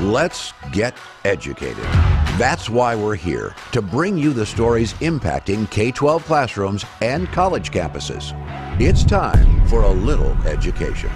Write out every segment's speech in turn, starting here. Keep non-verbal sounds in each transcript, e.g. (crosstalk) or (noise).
Let's get educated. That's why we're here to bring you the stories impacting K 12 classrooms and college campuses. It's time for a little education.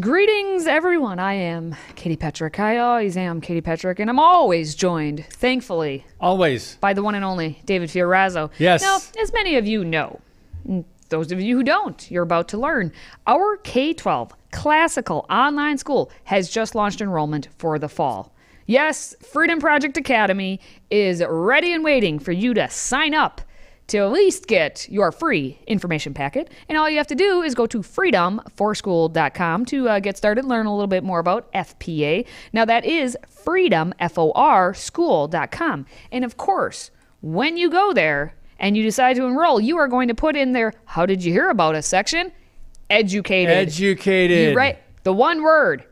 Greetings, everyone. I am Katie Petrick. I always am Katie Petrick, and I'm always joined, thankfully, Always. by the one and only David Fiorazo. Yes. Now, as many of you know, and those of you who don't, you're about to learn, our K 12 classical online school has just launched enrollment for the fall. Yes, Freedom Project Academy is ready and waiting for you to sign up to at least get your free information packet. And all you have to do is go to freedomforschool.com to uh, get started, learn a little bit more about FPA. Now, that is freedom, F O R, school.com. And of course, when you go there and you decide to enroll, you are going to put in there, How did you hear about us section? Educated. Educated. You, right. The one word,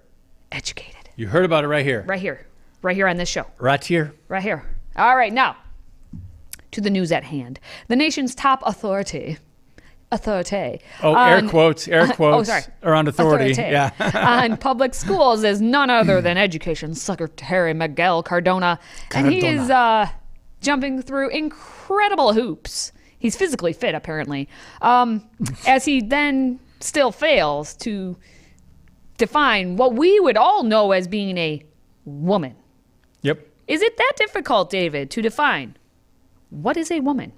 educated. You heard about it right here. Right here. Right here on this show. Right here. Right here. All right, now to the news at hand. The nation's top authority. Authority. Oh, air on- quotes, air (laughs) oh, sorry. around authority. Yeah. (laughs) on public schools is none other than Education Secretary Miguel Cardona. And he is uh, jumping through incredible hoops. He's physically fit, apparently, um, (laughs) as he then still fails to define what we would all know as being a woman. Yep. Is it that difficult, David, to define what is a woman?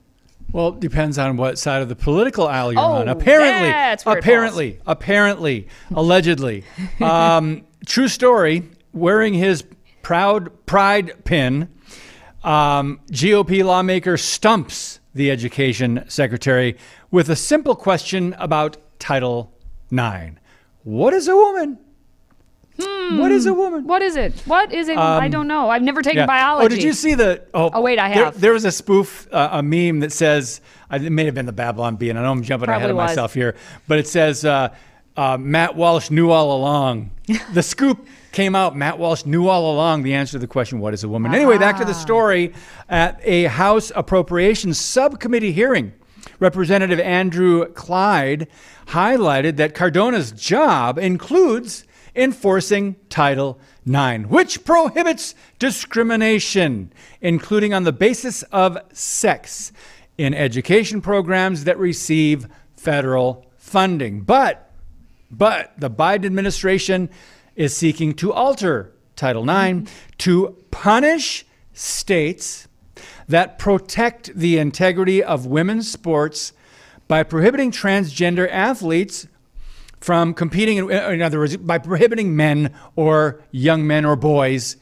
Well, it depends on what side of the political aisle you're Oh, on. Apparently, that's where it apparently, apparently, allegedly. (laughs) Um, true story. Wearing his proud pride pin, um, GOP lawmaker stumps the education secretary with a simple question about Title IX. What is a woman? What is a woman? What is it? What is it? I don't know. I've never taken Um, Yeah. biology. Oh, did you see the? Oh, Oh, wait, I have. There, was a spoof, uh, a meme that says, it may have been the Babylon Bee, and I know I'm jumping ahead of was. myself here, but it says, uh, uh, Matt Walsh knew all along. (laughs) the scoop came out. Matt Walsh knew all along the answer to the question, what is a woman? Anyway, back to Ah. the story. At a House Appropriations Subcommittee hearing, Representative Andrew Clyde highlighted that Cardona's job includes enforcing Title IX, which prohibits discrimination, including on the basis of sex, in education programs that receive federal funding. But, but the Biden administration is seeking to alter Title IX to punish states that protect the integrity of women's sports by prohibiting transgender athletes from competing in, in other words by prohibiting men or young men or boys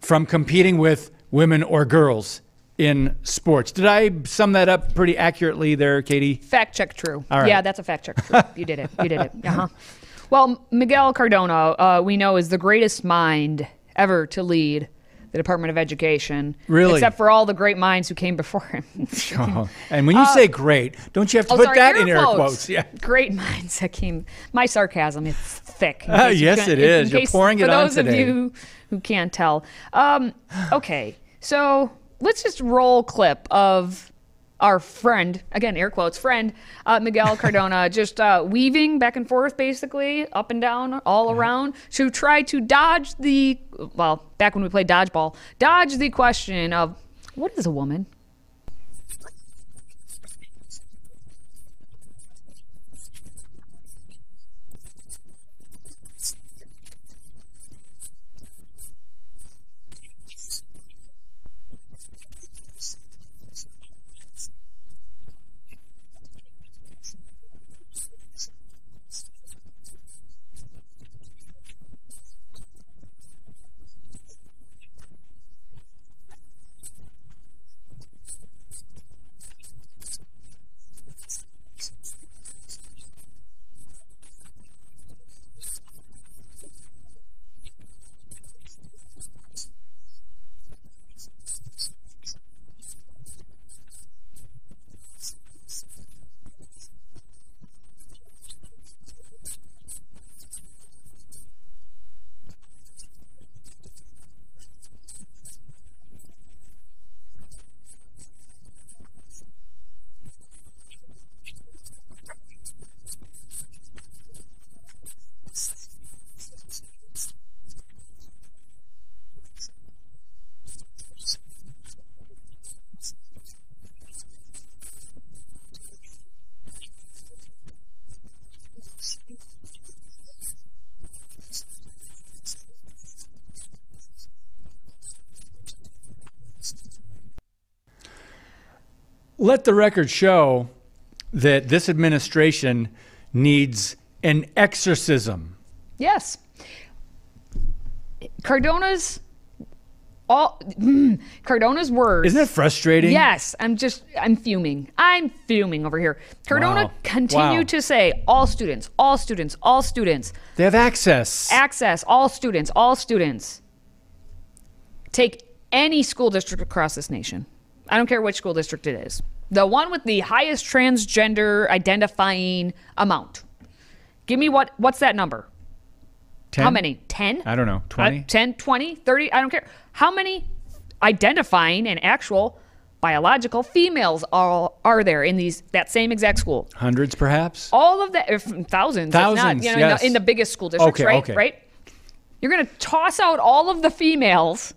from competing with women or girls in sports. Did I sum that up pretty accurately there, Katie? Fact check true. Right. Yeah, that's a fact check true. you did it. You did it. (laughs) Uh huh. Well, Miguel Cardona, uh, we know, is the greatest mind ever to lead the Department of Education. Really? Except for all the great minds who came before him. (laughs) Oh, and when you say great, don't you have to Oh, put sorry, that air in air quotes. quotes? Yeah. Great minds that came. My sarcasm is thick. you yes, can't- in. You're case- pouring it on today. for those of you who can't tell. Um, okay, so let's just roll clip of our friend again, air quotes, friend uh, Miguel (laughs) Cardona, just uh, weaving back and forth, basically up and down, all around, to try to dodge the well, back when we played dodgeball, dodge the question of what is a woman. Let the record show that this administration needs an exorcism. Yes. Cardona's all mm, Cardona's words. Isn't it frustrating? Yes, I'm just I'm fuming. I'm fuming over here. Cardona Wow. continued Wow. to say all students, all students, all students, They have access. access, all students, all students. Take any school district across this nation. I don't care which school district it is. The one with the highest transgender identifying amount. Give me what what's that number? 10? How many? 10? I don't know. Uh, 20? 10, 20, 30, I don't care. How many identifying and actual biological females are, are there in these that same exact school? Hundreds, perhaps? All of that, if thousands, if not, Thousands, you know, yes. in, the, in the biggest school districts, Okay, right? okay. Right? You're going to toss out all of the females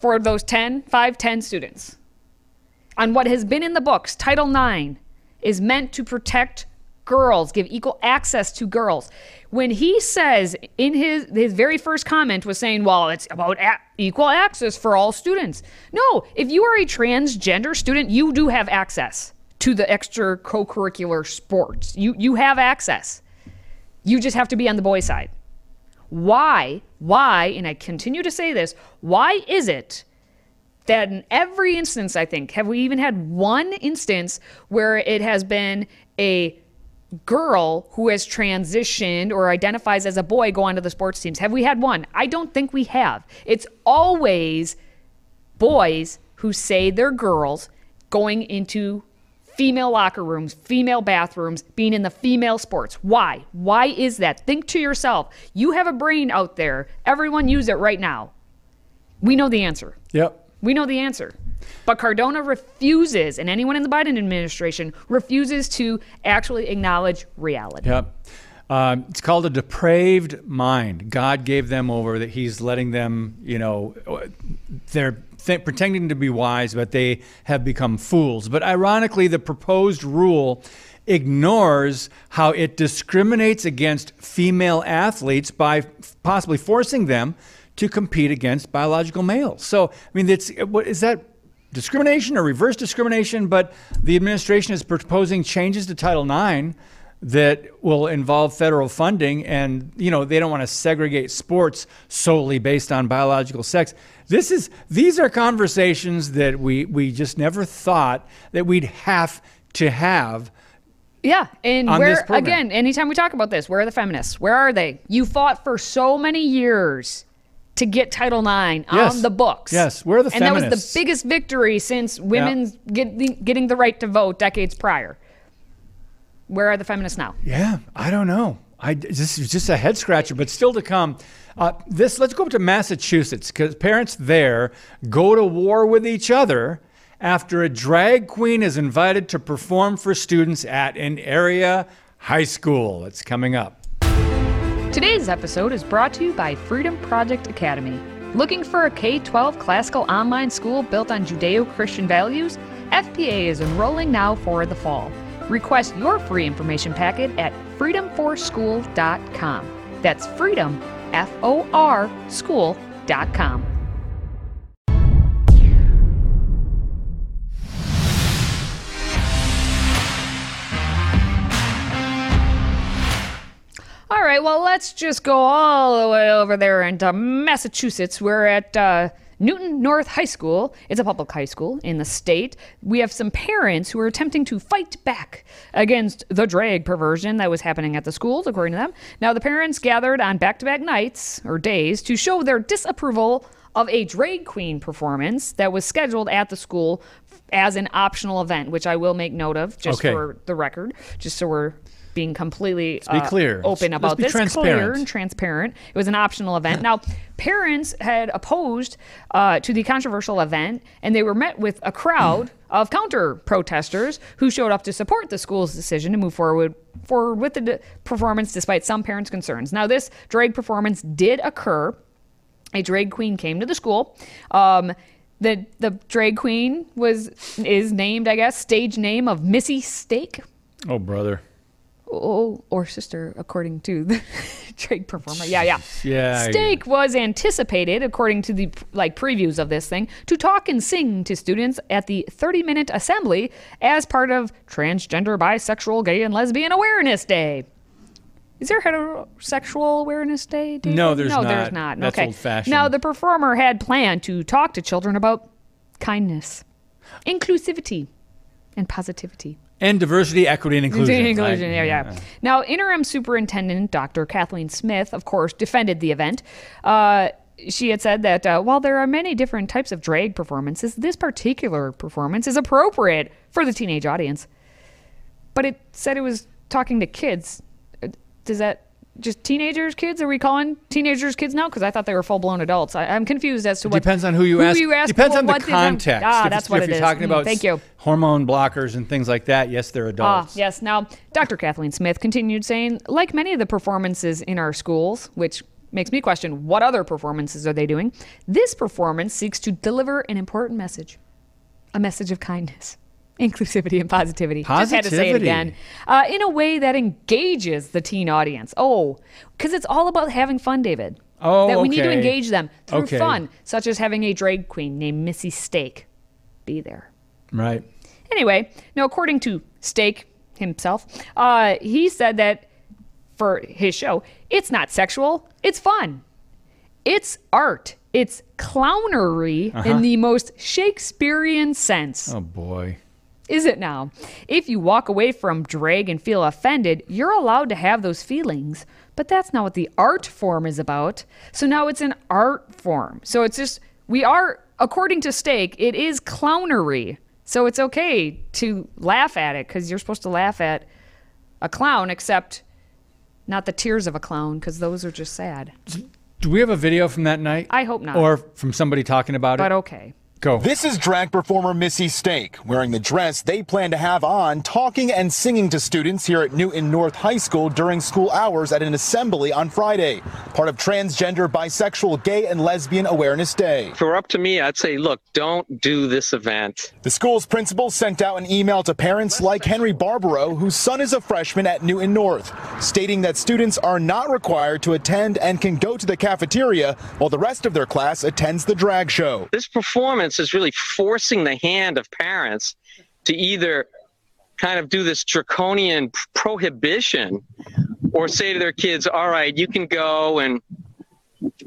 for those 10, 5, 10 students. On what has been in the books, Title IX is meant to protect girls, give equal access to girls. When he says in his his very first comment was saying, "Well, it's about a- equal access for all students." No, if you are a transgender student, you do have access to the extra co-curricular sports. You you have access. You just have to be on the boy side. Why? Why? And I continue to say this. Why is it that in every instance, I think, have we even had one instance where it has been a girl who has transitioned or identifies as a boy go onto the sports teams? Have we had one? I don't think we have. It's always boys who say they're girls going into female locker rooms, female bathrooms, being in the female sports. Why? Why is that? Think to yourself. You have a brain out there. Everyone use it right now. We know the answer. Yep. We know the answer. But Cardona refuses, and anyone in the Biden administration refuses to actually acknowledge reality. Yep. Um, it's called a depraved mind. God gave them over that He's letting them, you know, they're th- pretending to be wise, but they have become fools. But ironically, the proposed rule ignores how it discriminates against female athletes by f- possibly forcing them to compete against biological males. So, I mean, it's what is that discrimination or reverse discrimination? But the administration is proposing changes to Title IX that will involve federal funding and you know they don't want to segregate sports solely based on biological sex this is these are conversations that we we just never thought that we'd have to have Yeah, and where again, anytime we talk about this, where are the feminists? Where are they? You fought for so many years to get Title IX Yes. on the books. Yes, where are the feminists? and that was the biggest victory since women's getting getting the right to vote decades prior. Where are the feminists now? Yeah, I don't know. I this is just a head scratcher, but still to come. Uh, this let's go up to Massachusetts because parents there go to war with each other after a drag queen is invited to perform for students at an area high school. It's coming up. Today's episode is brought to you by Freedom Project Academy. Looking for a K 12 classical online school built on Judeo Christian values? FPA is enrolling now for the fall. Request your free information packet at freedomforschool.com. That's freedom, F O R, school.com. right, well, let's just go all the way over there into Massachusetts. We're at uh, Newton North High School. It's a public high school in the state. We have some parents who are attempting to fight back against the drag perversion that was happening at the schools, according to them. Now, the parents gathered on back to back nights or days to show their disapproval of a drag queen performance that was scheduled at the school as an optional event, which I will make note of just Okay. for the record, just so we're being completely be uh, clear. open Let's about be this, clear and transparent. It was an optional event. Now, parents had opposed uh, to the controversial event, and they were met with a crowd of counter protesters who showed up to support the school's decision to move forward forward with the d- performance, despite some parents' concerns. Now, this drag performance did occur. A drag queen came to the school. Um, the the drag queen was is named, I guess, stage name of Missy Steak. Oh, brother. Oh, or sister, according to the (laughs) drag performer. Yeah, yeah. Yeah, Steak was anticipated, according to the like previews of this thing, to talk and sing to students at the 30-minute assembly as part of Transgender, Bisexual, Gay, and Lesbian Awareness Day. Is there heterosexual awareness day? David? No, there's no, not. there's not. That's okay. old-fashioned. Now the performer had planned to talk to children about kindness, inclusivity, and positivity. And diversity, equity, and inclusion. Inclusion, yeah, yeah. Now, interim superintendent Dr. Kathleen Smith, of course, defended the event. Uh, she had said that uh, while there are many different types of drag performances, this particular performance is appropriate for the teenage audience. But it said it was talking to kids. Uh, Does that just teenagers, kids? Are we calling teenagers kids now? Because I thought they were full blown adults. I, I'm confused as to what Depends on who you ask. ask, Depends on the context. Ah, if that's what if it you're is. talking Mm, about Thank you. hormone blockers and things like that, yes, they're adults. Ah, adults. yes. Now, Dr. Kathleen Smith continued saying, like many of the performances in our schools, which makes me question what other performances are they doing, this performance seeks to deliver an important message a message of kindness. Inclusivity and positivity. Just had to say it Positivity. again. Uh, in a way that engages the teen audience. Oh, because it's all about having fun, David. Oh, That we need to engage them through Okay. fun, such as having a drag queen named Missy Steak be there. Right. Anyway, now according to Stake himself, uh, he said that for his show, it's not sexual, it's fun. It's art. It's clownery in the most Shakespearean sense. Oh boy. Is it now? If you walk away from drag and feel offended, you're allowed to have those feelings, but that's not what the art form is about. So now it's an art form. So it's just, we are, according to Stake, it is clownery. So it's okay to laugh at it because you're supposed to laugh at a clown, except not the tears of a clown because those are just sad. Do we have a video from that night? I hope not. Or from somebody talking about But it? But okay. Go. This is drag performer Missy Stake wearing the dress they plan to have on, talking and singing to students here at Newton North High School during school hours at an assembly on Friday, part of Transgender, Bisexual, Gay, and Lesbian Awareness Day. If it were up to me, I'd say, look, don't do this event. The school's principal sent out an email to parents like Henry Barbaro, whose son is a freshman at Newton North, stating that students are not required to attend and can go to the cafeteria while the rest of their class attends the drag show. This performance is really forcing the hand of parents to either kind of do this draconian prohibition or say to their kids, all right, you can go and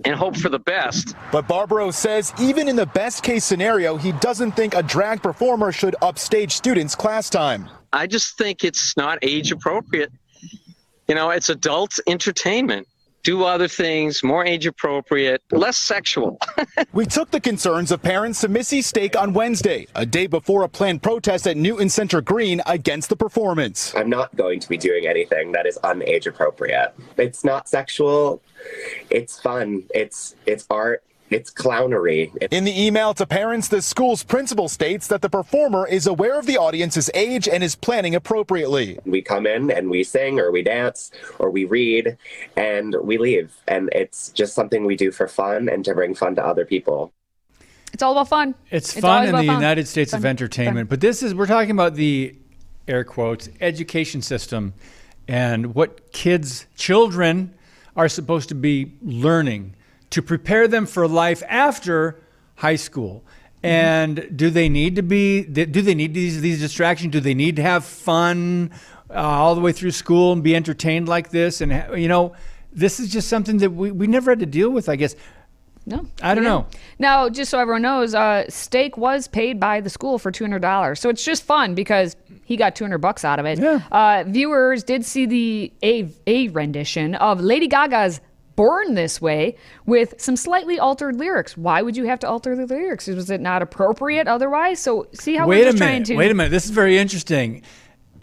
and hope for the best. But Barbaro says even in the best case scenario, he doesn't think a drag performer should upstage students' class time. I just think it's not age appropriate. You know, it's adult entertainment. Do other things, more age appropriate, less sexual. (laughs) We took the concerns of parents to Missy Stake on Wednesday, a day before a planned protest at Newton Center Green against the performance. I'm not going to be doing anything that is unage appropriate. It's not sexual. It's fun. It's it's art. It's clownery. It- In the email to parents, the school's principal states that the performer is aware of the audience's age and is planning appropriately. we come in and we sing or we dance or we read and we leave. And it's just something we do for fun and to bring fun to other people. It's all about fun. It's, always fun in the fun. United States of entertainment, Fun. but this is we're talking about the air quotes education system and what kids, children are supposed to be learning to prepare them for life after high school. And do they need to be? Do they need these these distractions? Do they need to have fun uh, all the way through school and be entertained like this? And you know, this is just something that we, we never had to deal with. I guess No, I don't we know. Now, just so everyone knows, uh, Steak was paid by the school for two hundred dollars, so it's just fun because he got two hundred bucks out of it. Yeah. Uh, viewers did see the a a rendition of Lady Gaga's "Born This Way" with some slightly altered lyrics. Why would you have to alter the lyrics? Was it not appropriate otherwise? So see how wait we're a just trying minute. to Wait a minute. This is very interesting.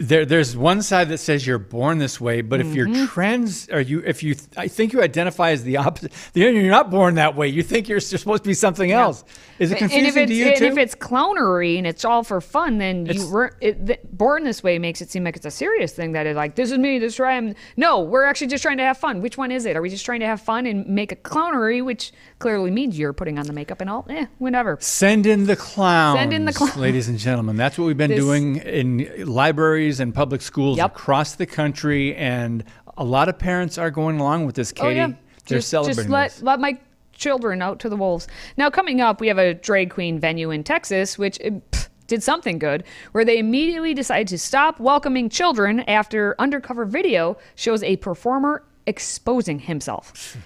There, there's one side that says you're born this way, but if Mm-hmm. you're trans, or you, if you, I think you identify as the opposite. You're not born that way. You think you're, supposed to be something else. Is it confusing if to you and too? if it's clownery and it's all for fun, then you It's- were it, th- born this way makes it seem like it's a serious thing that is like this is me, this is who I am. No, we're actually just trying to have fun. Which one is it? Are we just trying to have fun and make a clownery, which clearly means you're putting on the makeup and all? Eh, whatever. Send in the clowns. Send in the clowns. ladies and gentlemen. That's what we've been This- doing in libraries stories in public schools Yep. across the country, and a lot of parents are going along with this, Katie. Oh, yeah. They're just, celebrating Just let, this. let my children out to the wolves. Now, coming up, we have a drag queen venue in Texas, which uh, pff, did something good, where they immediately decided to stop welcoming children after undercover video shows a performer exposing himself.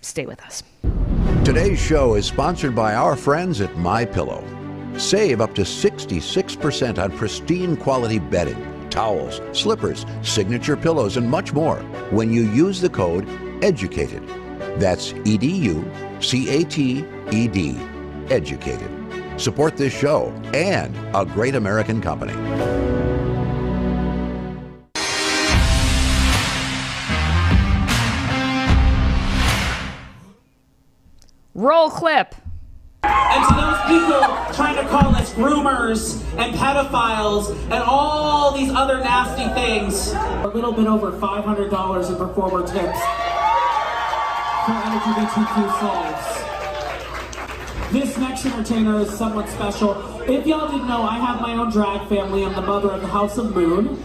Stay with us. Today's show is sponsored by our friends at My Pillow. Save up to 66% on pristine quality bedding, towels, slippers, signature pillows, and much more when you use the code EDUCATED. That's E D U C A T E D. Educated. Support this show and a great American company. Roll clip. And to those people trying to call us groomers and pedophiles and all these other nasty things, a little bit over $500 in performer tips for LGBTQ souls. This next entertainer is somewhat special. If y'all didn't know, I have my own drag family. I'm the mother of the House of Moon.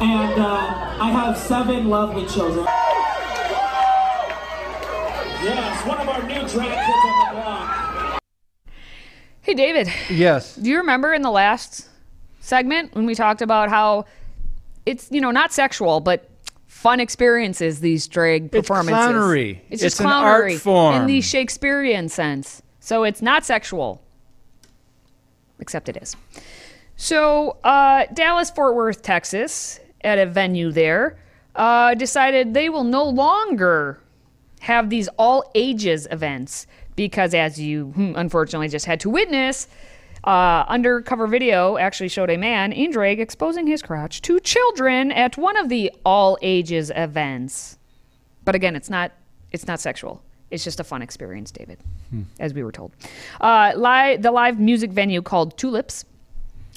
And uh, I have seven lovely children. Yes, one of our new drag kids on the block. Hey, David. Yes. Do you remember in the last segment when we talked about how it's, you know, not sexual, but fun experiences, these drag performances? It's clownery. It's just It's an art form. in the Shakespearean sense. So it's not sexual, except it is. So uh, Dallas, Fort Worth, Texas, at a venue there, uh, decided they will no longer have these all ages events because, as you hmm, unfortunately just had to witness, uh, undercover video actually showed a man in drag exposing his crotch to children at one of the all ages events. But again, it's not it's not sexual. It's just a fun experience, David, as we were told. Uh, the live music venue called Tulips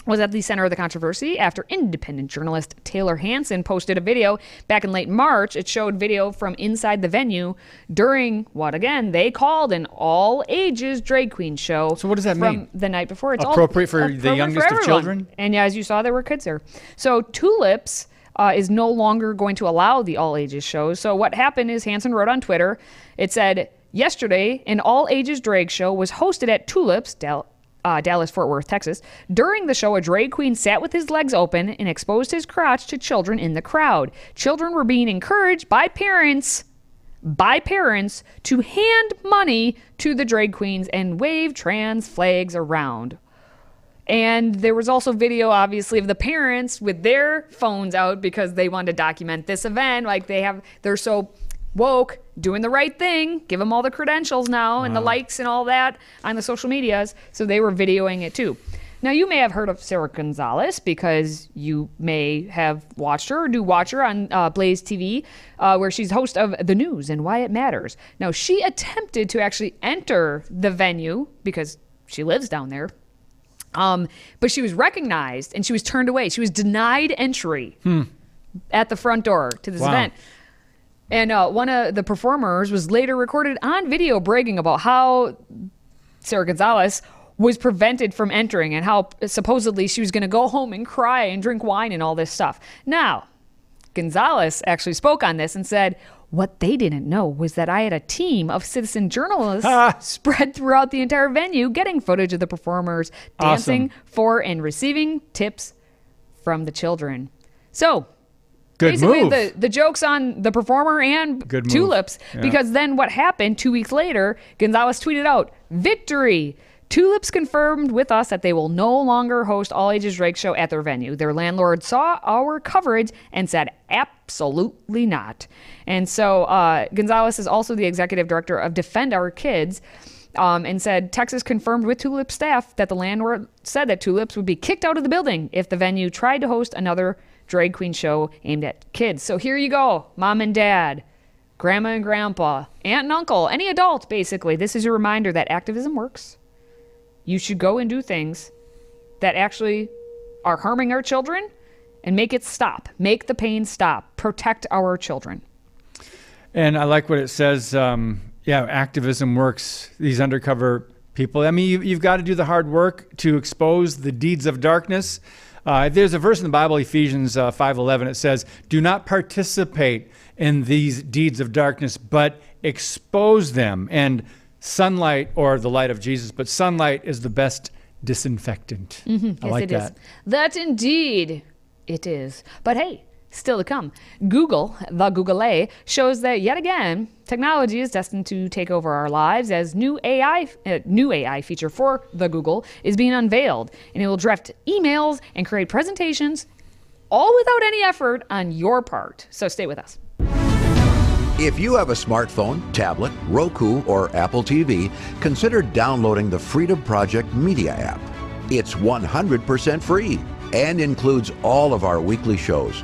was at the center of the controversy after independent journalist Taylor Hansen posted a video back in late March. It showed video from inside the venue during what again they called an all ages drag queen show. So what does that from mean? The night before, it's all Appropriate for the appropriate youngest of children? And yeah, as you saw, there were kids there. So Tulips uh, is no longer going to allow the all ages shows. So what happened is Hansen wrote on Twitter. It said yesterday an all ages drag show was hosted at Tulips. Dal- uh, Dallas, Fort Worth, Texas. During the show, a drag queen sat with his legs open and exposed his crotch to children in the crowd. Children were being encouraged by parents by parents to hand money to the drag queens and wave trans flags around. And there was also video, obviously, of the parents with their phones out because they wanted to document this event. Like they have, they're so woke, doing the right thing, give them all the credentials now and the likes and all that on the social medias. So they were videoing it too. Now, you may have heard of Sara Gonzales because you may have watched her or do watch her on uh, Blaze TV, uh, where she's host of The News and Why It Matters. Now, she attempted to actually enter the venue because she lives down there. Um, but she was recognized and she was turned away. She was denied entry at the front door to this Wow. event. And uh, one of the performers was later recorded on video bragging about how Sara Gonzales was prevented from entering and how supposedly she was going to go home and cry and drink wine and all this stuff. Now, Gonzales actually spoke on this and said, What they didn't know was that I had a team of citizen journalists (laughs) spread throughout the entire venue getting footage of the performers dancing Awesome. for and receiving tips from the children. So, Good basically move. the the jokes on the performer and Good tulips Yeah. because then what happened two weeks later gonzales tweeted out victory tulips confirmed with us that they will no longer host all ages drag show at their venue their landlord saw our coverage and said absolutely not and so uh, gonzales is also the executive director of defend our kids um, and said Texas confirmed with Tulip staff that the landlord said that Tulips would be kicked out of the building if the venue tried to host another drag queen show aimed at kids. So here you go, mom and dad, grandma and grandpa, aunt and uncle, any adult basically. This is a reminder that activism works. You should go and do things that actually are harming our children and make it stop. Make the pain stop. Protect our children. And I like what it says. Um, yeah, activism works. These undercover people. I mean, you, you've got to do the hard work to expose the deeds of darkness. Uh, there's a verse in the Bible, Ephesians uh, 5:11. It says, "Do not participate in these deeds of darkness, but expose them." And sunlight, or the light of Jesus, but sunlight is the best disinfectant. I Yes, like it is. that. That indeed it is. But hey, still to come. Google, the Google A, shows that yet again, technology is destined to take over our lives as new AI, uh, new AI feature for the Google is being unveiled, and it will draft emails and create presentations, all without any effort on your part. So stay with us. If you have a smartphone, tablet, Roku, or Apple TV, consider downloading the Freedom Project Media app. It's 100% free and includes all of our weekly shows,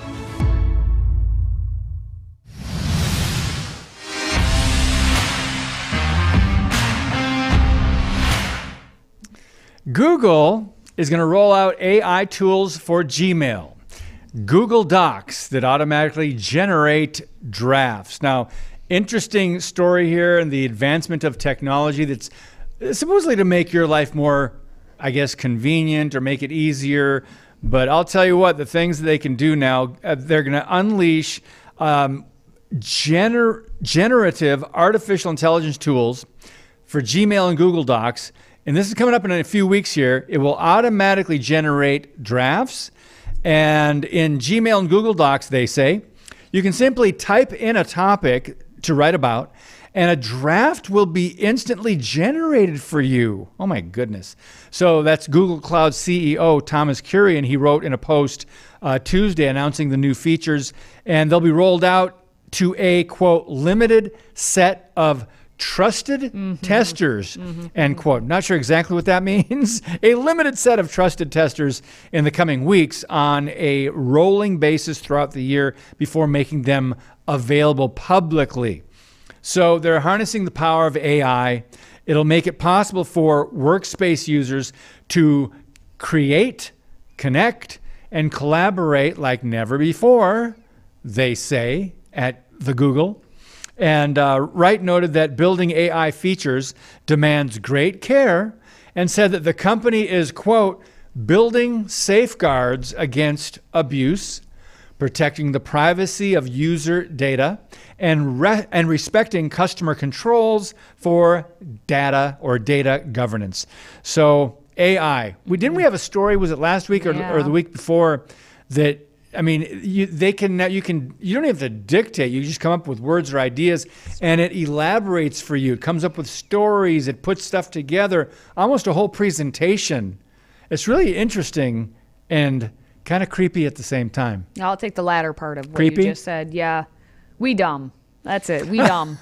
Google is going to roll out AI tools for Gmail. Google Docs that automatically generate drafts. Now, interesting story here and the advancement of technology that's supposedly to make your life more, I guess, convenient or make it easier. But I'll tell you what, the things that they can do now, uh, they're going to unleash um, gener- generative artificial intelligence tools for Gmail and Google Docs. And this is coming up in a few weeks here. It will automatically generate drafts. And in Gmail and Google Docs, they say, you can simply type in a topic to write about, and a draft will be instantly generated for you. Oh my goodness. So that's Google Cloud CEO Thomas Kurian. He wrote in a post uh, Tuesday announcing the new features, and they'll be rolled out to a quote limited set of trusted mm-hmm. testers mm-hmm. end mm-hmm. quote. Not sure exactly what that (laughs) means. A limited set of trusted testers in the coming weeks on a rolling basis throughout the year before making them available publicly. So they're harnessing the power of ai it'll make it possible for workspace users to create connect and collaborate like never before they say at the google and uh, Wright noted that building AI features demands great care and said that the company is, quote, building safeguards against abuse, protecting the privacy of user data, and, re- and respecting customer controls for data or data governance. So, AI. We didn't we have a story? Was it last week or, or the week before that I mean, you, they can now. You can. You don't have to dictate. You just come up with words or ideas, and it elaborates for you. It comes up with stories. It puts stuff together. Almost a whole presentation. It's really interesting and kind of creepy at the same time. I'll take the latter part of what Creepy? you just said. Yeah, we dumb. That's it. We (laughs) dumb.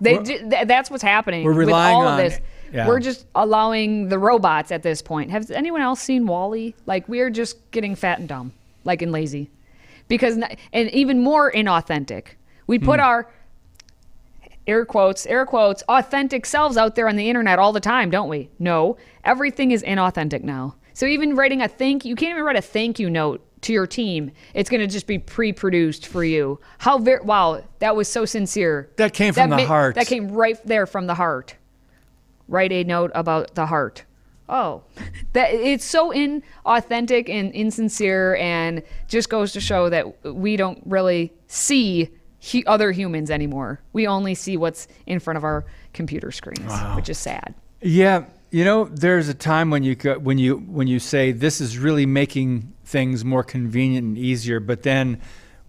They th- that's what's happening We're with relying all of on- this. yeah. We're just allowing the robots at this point. Has anyone else seen WALL-E? Like we're just getting fat and dumb, like and lazy, because and even more inauthentic. We put Hmm. our air quotes, air quotes, authentic selves out there on the internet all the time, don't we? No, everything is inauthentic now. So even writing a thank you can't even write a thank you note to your team. It's going to just be pre-produced for you. How very wow, that was so sincere. That came from the heart. That came right there from the heart. Write a note about the heart. Oh, that it's so inauthentic and insincere, and just goes to show that we don't really see hu- other humans anymore. We only see what's in front of our computer screens, which is sad. Yeah, you know, there's a time when you go, when you when you say this is really making things more convenient and easier, but then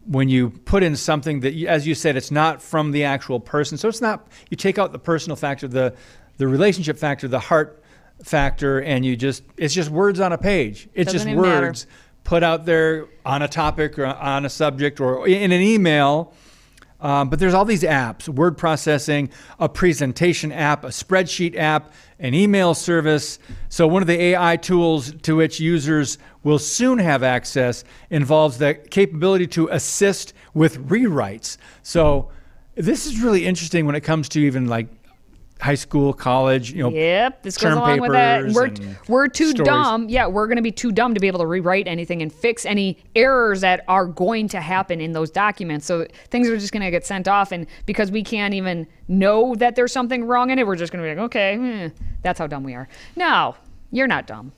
when you put in something that, as you said, it's not from the actual person, so it's not. You take out the personal factor, the the relationship factor, the heart factor, and you just it's just words on a page. It's Doesn't just even matter. words put out there on a topic or on a subject or in an email. Um, but there's all these apps word processing, a presentation app, a spreadsheet app, an email service. So, one of the AI tools to which users will soon have access involves the capability to assist with rewrites. So, This is really interesting when it comes to even like high school, college, you know. Yep, this goes term along with that. papers We're we're too stories. dumb. Yeah, we're going to be too dumb to be able to rewrite anything and fix any errors that are going to happen in those documents. So things are just going to get sent off, and because we can't even know that there's something wrong in it, we're just going to be like, okay, eh, that's how dumb we are. No, you're not dumb.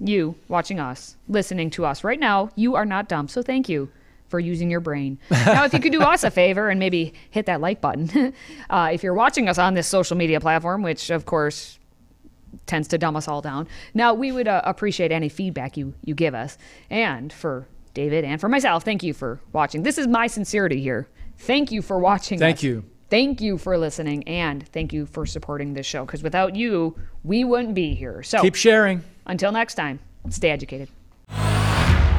You watching us, listening to us right now, you are not dumb. So thank you for using your brain. Now, if you could do us a favor and maybe hit that like button, (laughs) uh, if you're watching us on this social media platform, which of course tends to dumb us all down. Now, we would uh, appreciate any feedback you you give us, and for David and for myself, thank you for watching. This is my sincerity here. Thank you for watching. Thank us. you. Thank you for listening, and thank you for supporting this show. Because without you, we wouldn't be here. So Keep sharing. until next time, stay educated.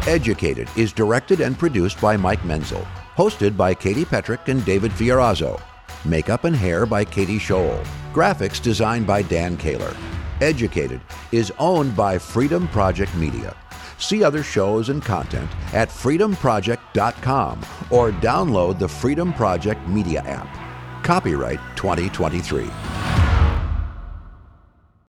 Educated is directed and produced by Mike Menzel. Hosted by Katie Petrick and David Fiorazo. Makeup and hair by Katie Scholl. Graphics designed by Dan Kaler. Educated is owned by Freedom Project Media. See other shows and content at freedomproject.com or download the Freedom Project Media app. Copyright 2023.